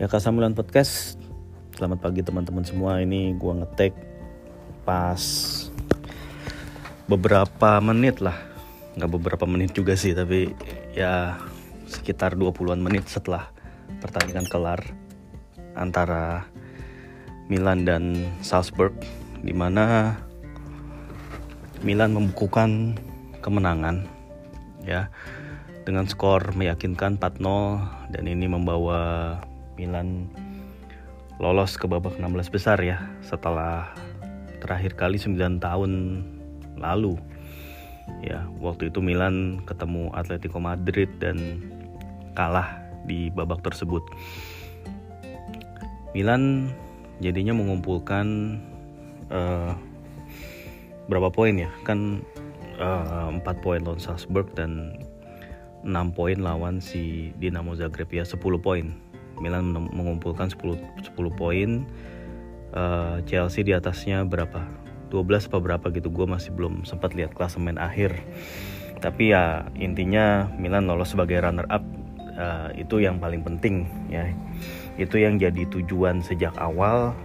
Ya Kasamulan Podcast. Selamat pagi teman-teman semua. Ini gua ngetek pas beberapa menit lah. Nggak beberapa menit juga sih Tapi ya sekitar 20an menit setelah pertandingan kelar Antara Milan dan Salzburg Di mana Milan membukukan kemenangan ya. Dengan skor meyakinkan 4-0 dan ini membawa Milan lolos ke babak 16 besar ya setelah terakhir kali 9 tahun lalu. Ya, waktu itu Milan ketemu Atletico Madrid dan kalah di babak tersebut. Milan jadinya mengumpulkan uh, berapa poin ya? Kan uh, 4 poin lawan Salzburg dan 6 poin lawan si Dinamo Zagreb ya 10 poin Milan mengumpulkan 10 10 poin. Uh, Chelsea di atasnya berapa? 12 apa berapa gitu gue masih belum sempat lihat klasemen akhir. Tapi ya intinya Milan lolos sebagai runner up uh, itu yang paling penting ya. Itu yang jadi tujuan sejak awal.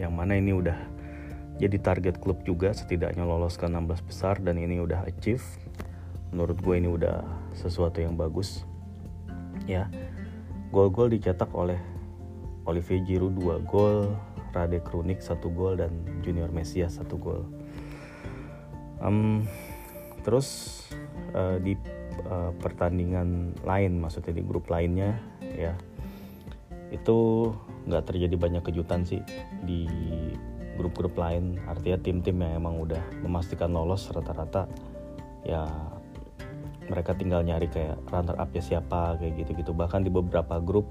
Yang mana ini udah jadi target klub juga setidaknya lolos ke 16 besar dan ini udah achieve. Menurut gue ini udah sesuatu yang bagus ya Gol-gol dicetak oleh Olivier Giroud 2 gol, Rade Krunik 1 gol dan Junior Mesias 1 gol. Um, terus uh, di uh, pertandingan lain, maksudnya di grup lainnya, ya itu nggak terjadi banyak kejutan sih di grup-grup lain. Artinya tim-tim yang emang udah memastikan lolos rata-rata ya mereka tinggal nyari kayak runner up ya siapa kayak gitu-gitu. Bahkan di beberapa grup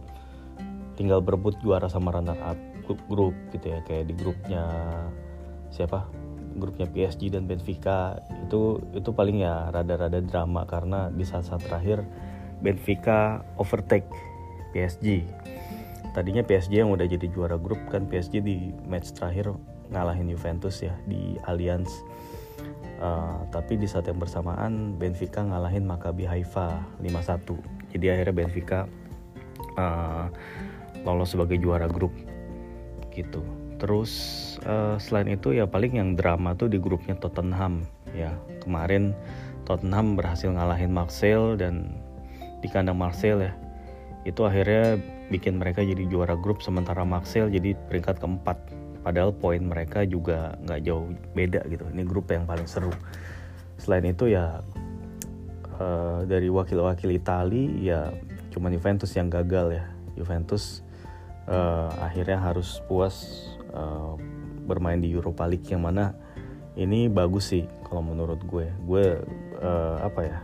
tinggal berebut juara sama runner up grup, grup gitu ya. Kayak di grupnya siapa? Grupnya PSG dan Benfica. Itu itu paling ya rada-rada drama karena di saat-saat terakhir Benfica overtake PSG tadinya PSG yang udah jadi juara grup kan PSG di match terakhir ngalahin Juventus ya di Allianz Uh, tapi di saat yang bersamaan Benfica ngalahin Maccabi Haifa 5-1. Jadi akhirnya Benfica uh, lolos sebagai juara grup gitu. Terus uh, selain itu ya paling yang drama tuh di grupnya Tottenham ya. Kemarin Tottenham berhasil ngalahin Marseille dan di kandang Marseille ya. Itu akhirnya bikin mereka jadi juara grup sementara Marseille jadi peringkat keempat padahal poin mereka juga nggak jauh beda gitu. Ini grup yang paling seru. Selain itu ya uh, dari wakil-wakil Itali ya cuma Juventus yang gagal ya. Juventus uh, akhirnya harus puas uh, bermain di Europa League yang mana ini bagus sih kalau menurut gue. Gue uh, apa ya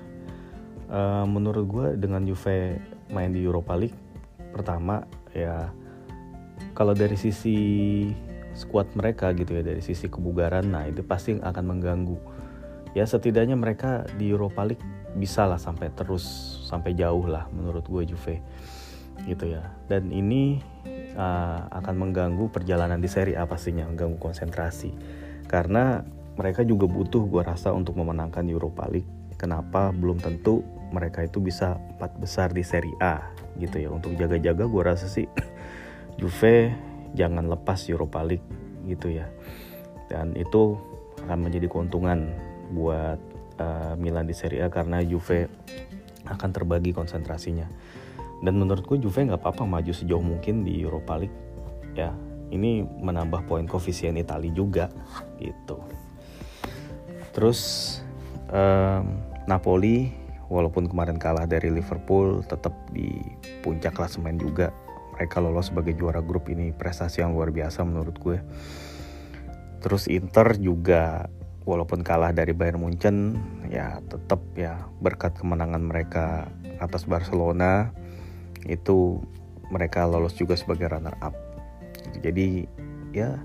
uh, menurut gue dengan Juve main di Europa League pertama ya kalau dari sisi squad mereka gitu ya dari sisi kebugaran nah itu pasti akan mengganggu. Ya setidaknya mereka di Europa League bisa lah sampai terus sampai jauh lah menurut gue Juve. Gitu ya. Dan ini uh, akan mengganggu perjalanan di Serie A pastinya mengganggu konsentrasi. Karena mereka juga butuh gue rasa untuk memenangkan Europa League. Kenapa? Belum tentu mereka itu bisa empat besar di Serie A gitu ya. Untuk jaga-jaga gue rasa sih Juve jangan lepas Europa League gitu ya. Dan itu akan menjadi keuntungan buat uh, Milan di Serie A karena Juve akan terbagi konsentrasinya. Dan menurutku Juve nggak apa-apa maju sejauh mungkin di Europa League. Ya ini menambah poin koefisien Italia juga gitu. Terus um, Napoli walaupun kemarin kalah dari Liverpool tetap di puncak klasemen juga mereka lolos sebagai juara grup ini prestasi yang luar biasa menurut gue. Terus Inter juga walaupun kalah dari Bayern Munchen ya tetap ya berkat kemenangan mereka atas Barcelona itu mereka lolos juga sebagai runner up jadi ya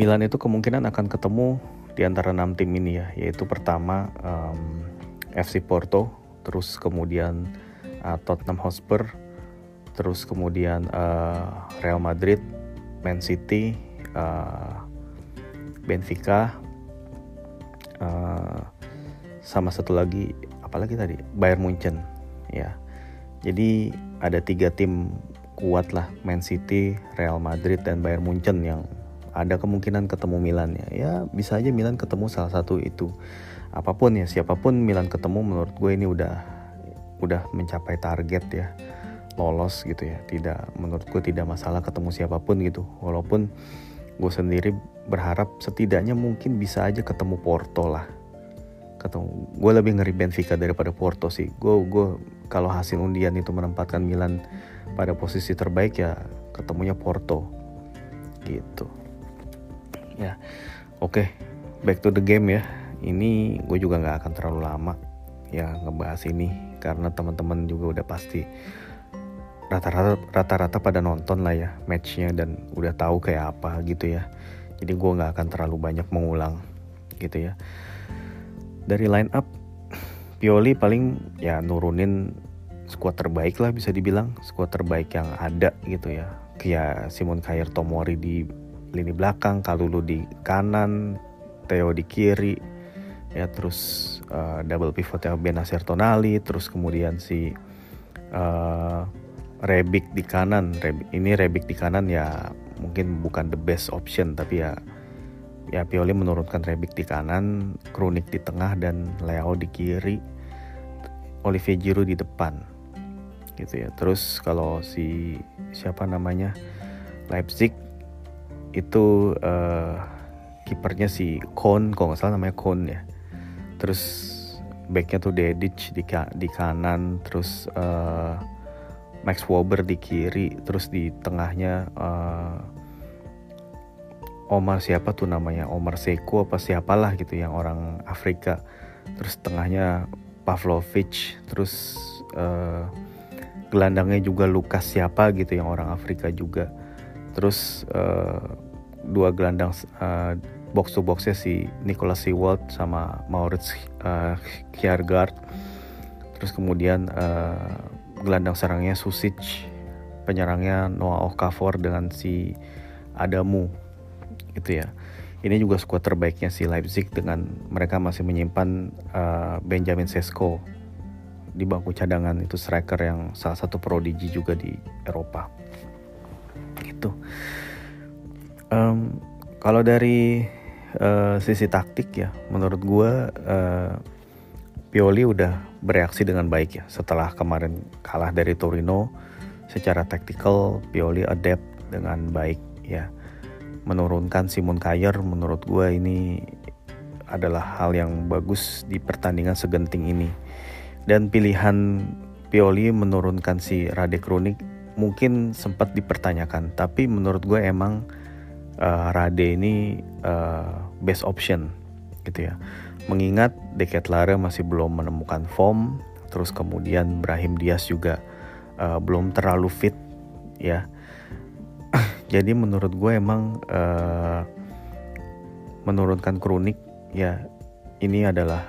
Milan itu kemungkinan akan ketemu di antara enam tim ini ya yaitu pertama um, FC Porto terus kemudian uh, Tottenham Hotspur terus kemudian uh, Real Madrid, Man City, uh, Benfica, uh, sama satu lagi apalagi tadi Bayern Munchen ya. Jadi ada tiga tim kuat lah Man City, Real Madrid dan Bayern Munchen yang ada kemungkinan ketemu Milan ya. Ya bisa aja Milan ketemu salah satu itu. Apa pun ya, siapa pun Milan ketemu menurut gue ini udah udah mencapai target ya lolos gitu ya. Tidak menurut gue tidak masalah ketemu siapa pun gitu. Walaupun gue sendiri berharap setidaknya mungkin bisa aja ketemu Porto lah ketemu gue lebih ngeri Benfica daripada Porto sih gue gue kalau hasil undian itu menempatkan Milan pada posisi terbaik ya ketemunya Porto gitu ya oke okay. back to the game ya ini gue juga nggak akan terlalu lama ya ngebahas ini karena teman-teman juga udah pasti rata-rata rata-rata pada nonton lah ya matchnya dan udah tahu kayak apa gitu ya. Jadi gue nggak akan terlalu banyak mengulang gitu ya. Dari line up Pioli paling ya nurunin skuad terbaik lah bisa dibilang skuad terbaik yang ada gitu ya. Kayak Simon Kair Tomori di lini belakang Kalulu di kanan Theo di kiri ya terus uh, double pivotnya Benacer Tonali terus kemudian si uh, Rebic di kanan Rebic, ini Rebic di kanan ya mungkin bukan the best option tapi ya ya Pioli menurunkan Rebic di kanan, Kronik di tengah dan Leo di kiri, Olivier Giroud di depan. Gitu ya. Terus kalau si siapa namanya? Leipzig itu uh, kipernya si Kohn, kok nggak salah namanya Kohn ya. Terus backnya tuh Dedic di, di kanan, terus uh, Max Wober di kiri, terus di tengahnya uh, Omar siapa tuh namanya? Omar Seko apa siapalah gitu yang orang Afrika. Terus tengahnya Pavlovic terus uh, gelandangnya juga Lukas siapa gitu yang orang Afrika juga. Terus uh, dua gelandang uh, box to boxnya si Nicolas Sewald sama Maurits uh, Kjærgaard terus kemudian uh, gelandang serangnya Susic penyerangnya Noah Okafor dengan si Adamu gitu ya. Ini juga skuad terbaiknya si Leipzig dengan mereka masih menyimpan uh, Benjamin Sesko di bangku cadangan itu striker yang salah satu prodigi juga di Eropa. Gitu. Um, kalau dari uh, sisi taktik ya, menurut gue uh, Pioli udah bereaksi dengan baik ya setelah kemarin kalah dari Torino. Secara taktikal Pioli adapt dengan baik ya. Menurunkan Simon Kayer menurut gue ini adalah hal yang bagus di pertandingan segenting ini. Dan pilihan Pioli menurunkan si Rade Kronik mungkin sempat dipertanyakan tapi menurut gue emang uh, Rade ini uh, best option gitu ya mengingat Lare masih belum menemukan form terus kemudian Brahim Diaz juga uh, belum terlalu fit ya. Jadi menurut gue emang uh, menurunkan kronik ya ini adalah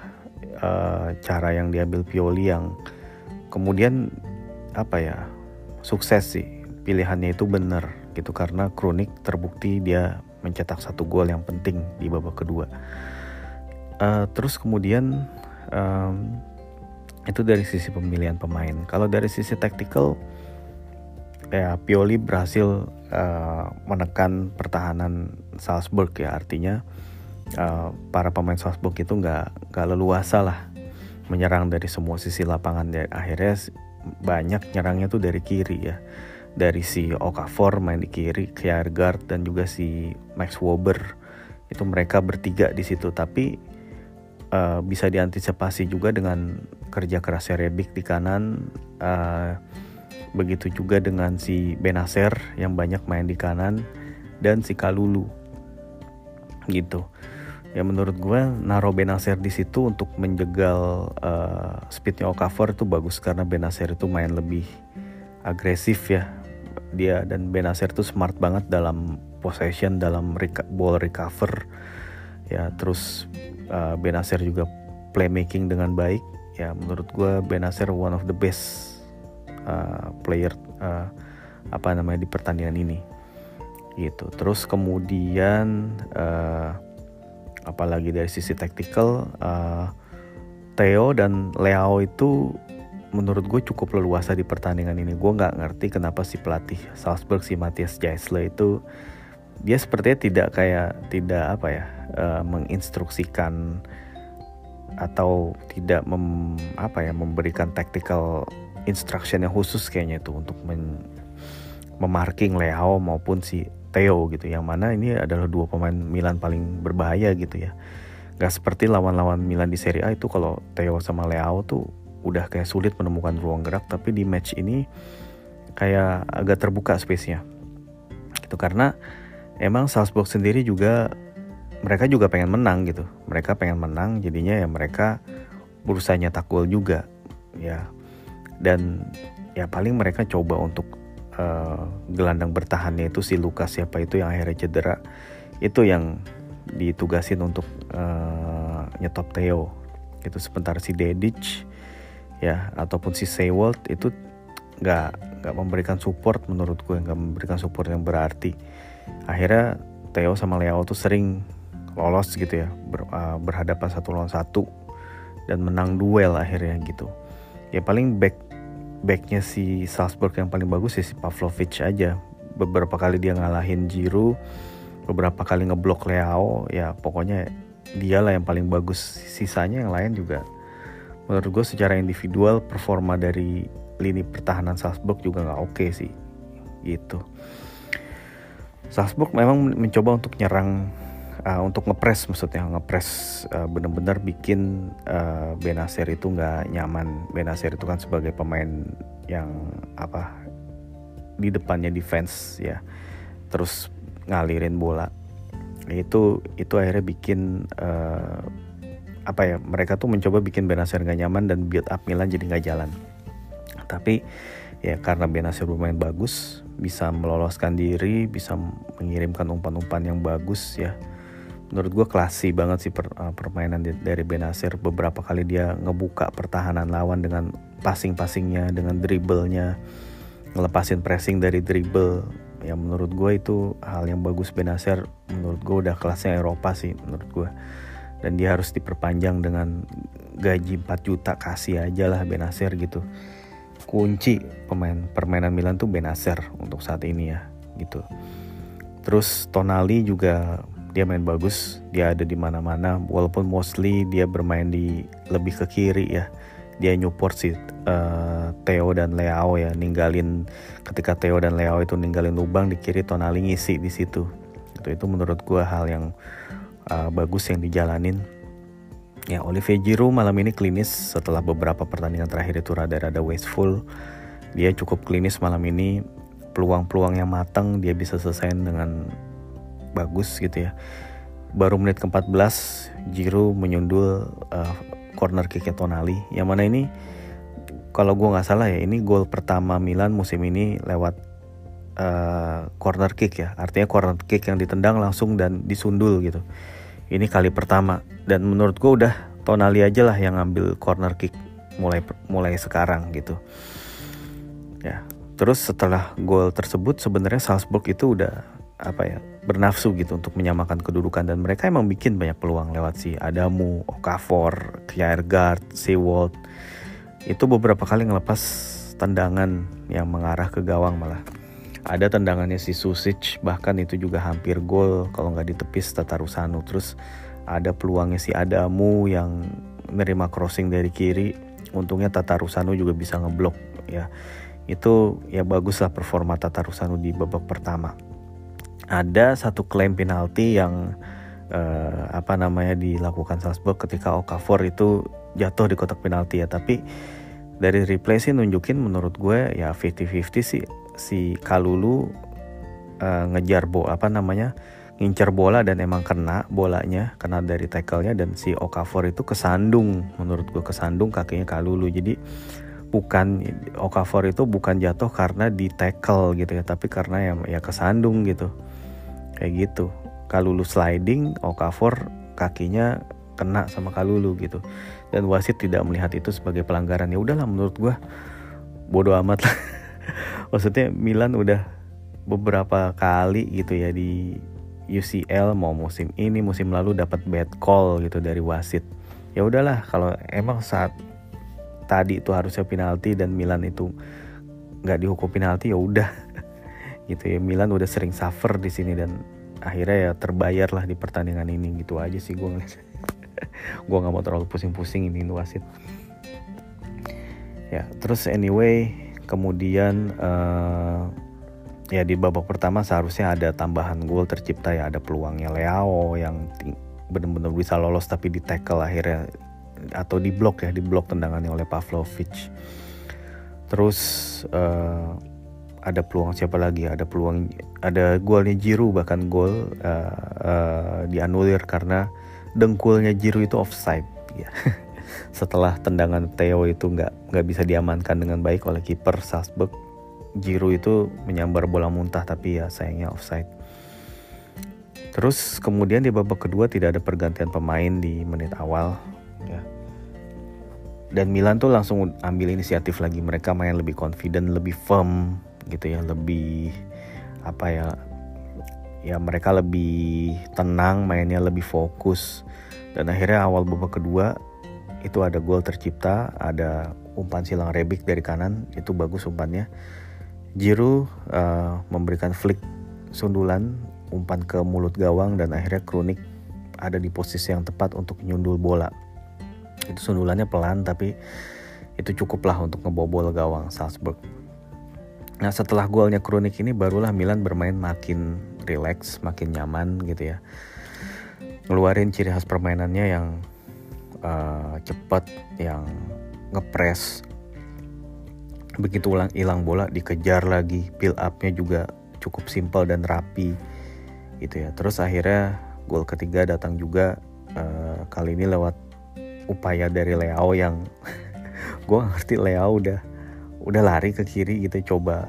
uh, cara yang diambil Pioli yang kemudian apa ya sukses sih. Pilihannya itu benar gitu. Karena kronik terbukti dia mencetak satu gol yang penting di babak kedua uh, terus kemudian um, itu dari sisi pemilihan pemain. Kalau dari sisi tactical ya Pioli berhasil uh, menekan pertahanan Salzburg ya artinya uh, para pemain Salzburg itu nggak nggak leluasa lah menyerang dari semua sisi lapangan. Dan akhirnya banyak nyerangnya tuh dari kiri ya. Dari si Okafor main di kiri, Kjaergaard dan juga si Max Wober itu mereka bertiga di situ tapi uh, bisa diantisipasi juga dengan kerja keras Rebic di kanan uh, Begitu juga dengan si Benacer yang banyak main di kanan dan si Kalulu. Gitu. Ya menurut gue naro Benacer di situ untuk menjegal uh, speednya Okafor itu bagus karena Benacer itu main lebih agresif ya. Dia dan Benacer itu smart banget dalam possession, dalam ball recover. Ya terus uh, Benacer juga playmaking dengan baik. Ya menurut gue Benacer one of the best uh, player uh, apa namanya di pertandingan ini. Gitu. Terus kemudian uh, apalagi dari sisi taktikal uh, Theo dan Leo itu menurut gue cukup leluasa di pertandingan ini. Gue nggak ngerti kenapa si pelatih Salzburg si Matthias Jaisle itu dia sepertinya tidak kayak tidak apa ya uh, menginstruksikan atau tidak mem, apa ya memberikan tactical instruction yang khusus kayaknya itu untuk men, memarking Leo maupun si Theo gitu. Yang mana ini adalah dua pemain Milan paling berbahaya gitu ya. Gak seperti lawan-lawan Milan di Serie A itu kalau Theo sama Leo tuh udah kayak sulit menemukan ruang gerak tapi di match ini kayak agak terbuka space-nya. Gitu karena emang Salzburg sendiri juga mereka juga pengen menang gitu. Mereka pengen menang jadinya ya mereka berusaha nyetak gol juga ya. Dan ya paling mereka coba untuk uh, gelandang bertahannya itu si Lukas siapa itu yang akhirnya cedera itu yang ditugasin untuk uh, nyetop Theo. Itu sebentar si Dedic ya ataupun si Seiwald itu nggak nggak memberikan support menurut gue nggak memberikan support yang berarti. Akhirnya Theo sama Leo tuh sering lolos gitu ya ber, uh, berhadapan satu lawan satu dan menang duel akhirnya gitu. Ya paling back backnya si Salzburg yang paling bagus ya si Pavlovic aja. Beberapa kali dia ngalahin Giroud beberapa kali ngeblok Leo ya pokoknya dialah yang paling bagus. Sisanya yang lain juga menurut gue secara individual performa dari lini pertahanan Salzburg juga nggak oke okay sih gitu. Salzburg memang mencoba untuk nyerang uh, untuk ngepres maksudnya ngepres uh, bener-bener bikin uh, Benacer itu nggak nyaman. Benacer itu kan sebagai pemain yang apa di depannya defense ya. Terus ngalirin bola. Itu itu akhirnya bikin uh, apa ya mereka tuh mencoba bikin Benacer nggak nyaman dan build up Milan jadi nggak jalan. Tapi ya karena Benacer bermain bagus bisa meloloskan diri bisa mengirimkan umpan-umpan yang bagus ya menurut gue klasi banget sih per, uh, permainan dari Benasir beberapa kali dia ngebuka pertahanan lawan dengan passing-passingnya dengan dribblenya ngelepasin pressing dari dribble. Ya menurut gue itu hal yang bagus Benasir menurut gue udah kelasnya Eropa sih menurut gue dan dia harus diperpanjang dengan gaji 4 juta kasih aja lah Benasir gitu. Kunci pemain permainan Milan tuh Benasir untuk saat ini ya gitu. Terus Tonali juga dia main bagus dia ada di mana-mana walaupun mostly dia bermain di lebih ke kiri ya. Dia nyupport si uh, Theo dan Leo ya ninggalin ketika Theo dan Leo itu ninggalin lubang di kiri Tonali ngisi di situ. Itu itu menurut gue hal yang uh, bagus yang dijalanin. Ya Olivier Giroud malam ini klinis setelah beberapa pertandingan terakhir itu rada-rada wasteful. Dia cukup klinis malam ini. Peluang-peluang yang matang dia bisa selesai dengan bagus gitu ya. Baru menit ke-14 Jiro menyundul uh, corner kicknya Tonali. Yang mana ini kalau gue nggak salah ya ini gol pertama Milan musim ini lewat uh, corner kick ya. Artinya corner kick yang ditendang langsung dan disundul gitu. Ini kali pertama. Dan menurut gue udah Tonali aja lah yang ngambil corner kick mulai mulai sekarang gitu. Ya terus setelah gol tersebut sebenarnya Salzburg itu udah apa ya bernafsu gitu untuk menyamakan kedudukan. Dan mereka emang bikin banyak peluang lewat si Adamu, Okafor, Kjaergaard, Seawold itu beberapa kali ngelepas tendangan yang mengarah ke gawang malah. Ada tendangannya si Susic bahkan itu juga hampir gol kalau nggak ditepis Tatarusanu terus ada peluangnya si Adamu yang menerima crossing dari kiri. Untungnya Tatarusanu juga bisa ngeblok ya. Itu ya bagus lah performa Tatarusanu di babak pertama ada satu klaim penalti yang uh, apa namanya dilakukan Salzburg ketika Okafor itu jatuh di kotak penalti ya. Tapi dari replay sih nunjukin menurut gue ya 50-50 sih. Si Kalulu uh, ngejar bola apa namanya ngincer bola dan emang kena bolanya kena dari tackle-nya dan si Okafor itu kesandung menurut gue kesandung kakinya Kalulu. Jadi bukan Okafor itu bukan jatuh karena di tackle gitu ya tapi karena ya ya kesandung gitu kayak gitu. Kalulu sliding Okafor kakinya kena sama Kalulu gitu. Dan wasit tidak melihat itu sebagai pelanggaran. Ya udahlah menurut gue bodoh amat lah. Maksudnya Milan udah beberapa kali gitu ya di UCL mau musim ini musim lalu dapat bad call gitu dari wasit. Ya udahlah kalau emang saat tadi itu harusnya penalti dan Milan itu nggak dihukum penalti ya udah gitu ya. Milan udah sering suffer di sini dan akhirnya ya terbayar lah di pertandingan ini. Gitu aja sih gue ngeliat. Gue nggak mau terlalu pusing-pusing ini wasit. Ya terus anyway kemudian uh, ya di babak pertama seharusnya ada tambahan gol tercipta ya. Ada peluangnya Leao yang benar-benar bisa lolos tapi di tackle akhirnya atau di blok ya di blok tendangannya oleh Pavlovic. Terus uh, ada peluang siapa lagi? Ada peluang ada golnya Jiru bahkan gol uh, uh, dianulir karena dengkulnya Jiru itu offside. Ya setelah tendangan Theo itu nggak nggak bisa diamankan dengan baik oleh kiper Salzburg Jiru itu menyambar bola muntah tapi ya sayangnya offside. Terus kemudian di babak kedua tidak ada pergantian pemain di menit awal ya. Dan Milan tuh langsung ambil inisiatif lagi. Mereka main lebih confident lebih firm gitu ya lebih apa ya ya mereka lebih tenang mainnya lebih fokus. Dan akhirnya awal babak kedua itu ada gol tercipta ada umpan silang Rebic dari kanan itu bagus umpannya. Jiru uh, memberikan flick sundulan umpan ke mulut gawang dan akhirnya Kronik ada di posisi yang tepat untuk nyundul bola. Itu sundulannya pelan tapi itu cukuplah untuk ngebobol gawang Salzburg Nah setelah golnya Kronik ini barulah Milan bermain makin rileks, makin nyaman gitu ya. Ngeluarin ciri khas permainannya yang uh, cepat, yang ngepres. Begitu ulang hilang bola dikejar lagi, build upnya juga cukup simpel dan rapi gitu ya. Terus akhirnya gol ketiga datang juga uh, kali ini lewat upaya dari Leo yang gue ngerti Leo udah udah lari ke kiri gitu coba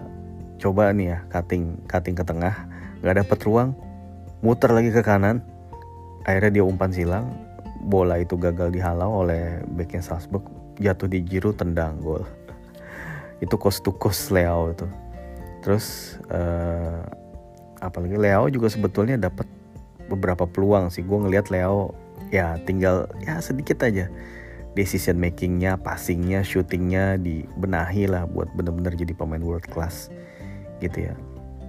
coba nih ya cutting cutting ke tengah nggak dapet ruang muter lagi ke kanan akhirnya dia umpan silang bola itu gagal dihalau oleh backnya Salzburg jatuh di jiru tendang gol. Itu cost to cost Leo itu. Terus uh, apalagi Leo juga sebetulnya dapat beberapa peluang sih. Gue ngelihat Leo ya tinggal ya sedikit aja decision makingnya, passingnya, shootingnya dibenahi lah buat bener-bener jadi pemain world class gitu ya.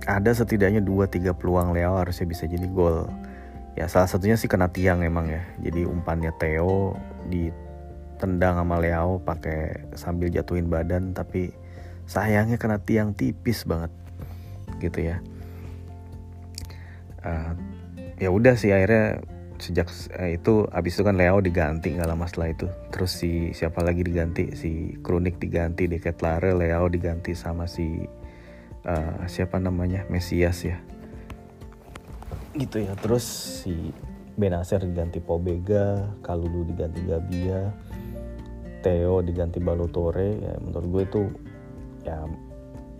Ada setidaknya 2-3 peluang Leo harusnya bisa jadi gol. Ya salah satunya sih kena tiang emang ya. Jadi umpannya Theo ditendang sama Leo pakai sambil jatuhin badan tapi sayangnya kena tiang tipis banget gitu ya. Uh, ya udah sih akhirnya sejak eh, itu abis itu kan Leo diganti nggak lama setelah itu. Terus si siapa lagi diganti? Si Kronik diganti Lare Leo diganti sama si uh, siapa namanya? Mesias ya. Gitu ya. Terus si Benacer diganti Pobega Kalulu diganti Gabia Theo diganti Balotore. Ya menurut gue itu ya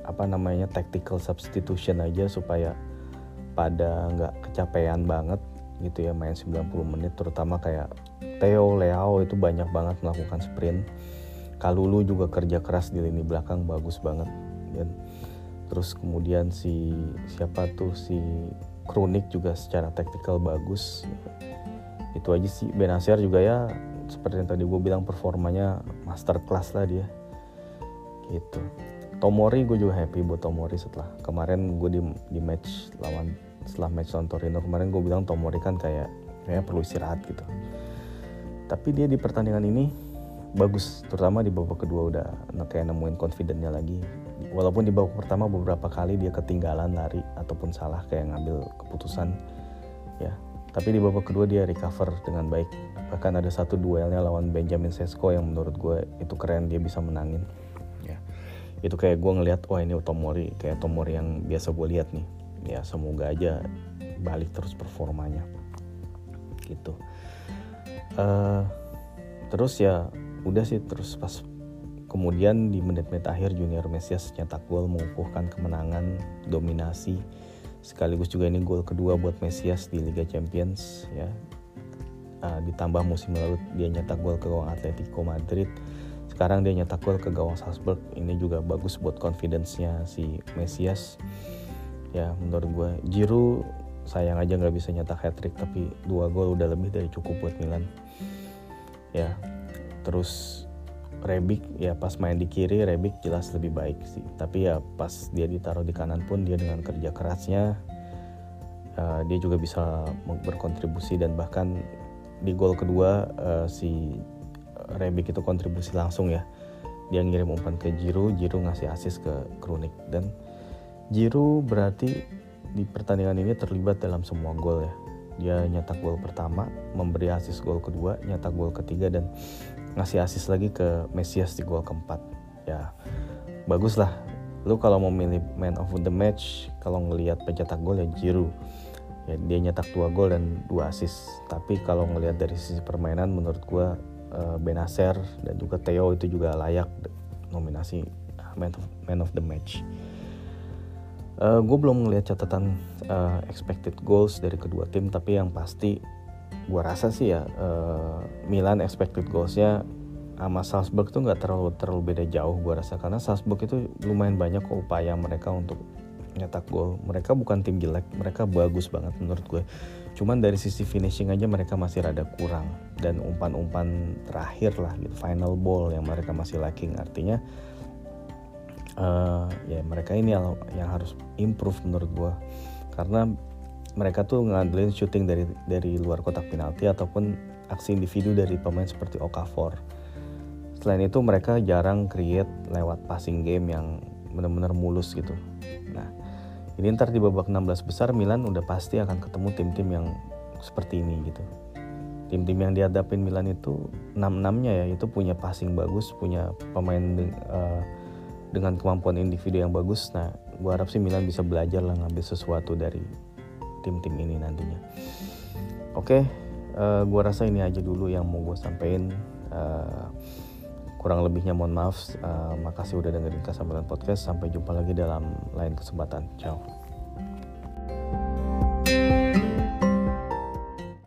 apa namanya tactical substitution aja supaya pada nggak kecapean banget gitu ya main 90 menit terutama kayak Theo Leao itu banyak banget melakukan sprint. Kalulu juga kerja keras di lini belakang bagus banget dan terus kemudian si siapa tuh si Kronik juga secara taktikal bagus. Itu aja sih. Benacer juga ya seperti yang tadi gue bilang performanya master class lah dia. Gitu. Tomori gue juga happy buat Tomori setelah kemarin gue di, di match lawan setelah match lawan Torino kemarin gue bilang Tomori kan kayak kayak perlu istirahat gitu. Tapi dia di pertandingan ini bagus terutama di babak kedua udah kayak nemuin confidentnya lagi. Walaupun di babak pertama beberapa kali dia ketinggalan lari ataupun salah kayak ngambil keputusan ya. Tapi di babak kedua dia recover dengan baik. Bahkan ada satu duelnya lawan Benjamin Sesko yang menurut gue itu keren dia bisa menangin ya. Itu kayak gue ngelihat wah ini Tomori kayak Tomori yang biasa gue lihat nih ya semoga aja balik terus performanya. Gitu. Uh, terus ya udah sih terus pas kemudian di menit-menit akhir Junior Mesias nyetak gol mengukuhkan kemenangan dominasi. Sekaligus juga ini gol kedua buat Mesias di Liga Champions ya. Uh, ditambah musim lalu dia nyetak gol ke gawang Atletico Madrid. Sekarang dia nyetak gol ke gawang Salzburg. Ini juga bagus buat confidence-nya si Mesias ya menurut gue Jiru sayang aja nggak bisa nyetak hat trick tapi dua gol udah lebih dari cukup buat Milan. Ya terus Rebic ya pas main di kiri Rebic jelas lebih baik sih. Tapi ya pas dia ditaruh di kanan pun dia dengan kerja kerasnya uh, dia juga bisa berkontribusi dan bahkan di gol kedua uh, si Rebic itu kontribusi langsung ya. Dia ngirim umpan ke Jiru Jiru ngasih asis ke Kronik dan Jiru berarti di pertandingan ini terlibat dalam semua gol ya. Dia nyetak gol pertama memberi asis gol kedua nyetak gol ketiga dan ngasih asis lagi ke Mesias di gol keempat. Ya bagus lah. Lu kalau mau milih man of the match kalau ngelihat pencetak gol ya Jiru ya dia nyetak dua gol dan dua asis tapi kalau ngelihat dari sisi permainan menurut gua uh, Benacer dan juga Theo itu juga layak nominasi man of, man of the match uh, eh, gue belum ngelihat catatan uh, expected goals dari kedua tim tapi yang pasti gue rasa sih ya uh, Milan expected goalsnya sama Salzburg tuh nggak terlalu terlalu beda jauh gue rasa. Karena Salzburg itu lumayan banyak upaya mereka untuk nyetak gol. Mereka bukan tim jelek mereka bagus banget menurut gue cuman dari sisi finishing aja mereka masih rada kurang. Dan umpan-umpan terakhir lah gitu final ball yang mereka masih lacking. Artinya ya mereka ini yang, yang harus improve menurut gue karena mereka tuh ngandelin shooting dari dari luar kotak penalti ataupun aksi individu dari pemain seperti Okafor. Selain itu mereka jarang create lewat passing game yang benar-benar mulus gitu. Nah, ini ntar di babak 16 besar Milan udah pasti akan ketemu tim-tim yang seperti ini gitu. Tim-tim yang dihadapin Milan itu 6-6-nya ya itu punya passing bagus, punya pemain uh, dengan kemampuan individu yang bagus. Nah, gua harap sih Milan bisa belajar lah ngambil sesuatu dari tim-tim ini nantinya. Oke okay, uh, eh, gue rasa ini aja dulu yang mau gue sampaikan. Uh, kurang lebihnya mohon maaf. Uh, makasih udah dengerin Kasambelan Podcast. Sampai jumpa lagi dalam lain kesempatan. Ciao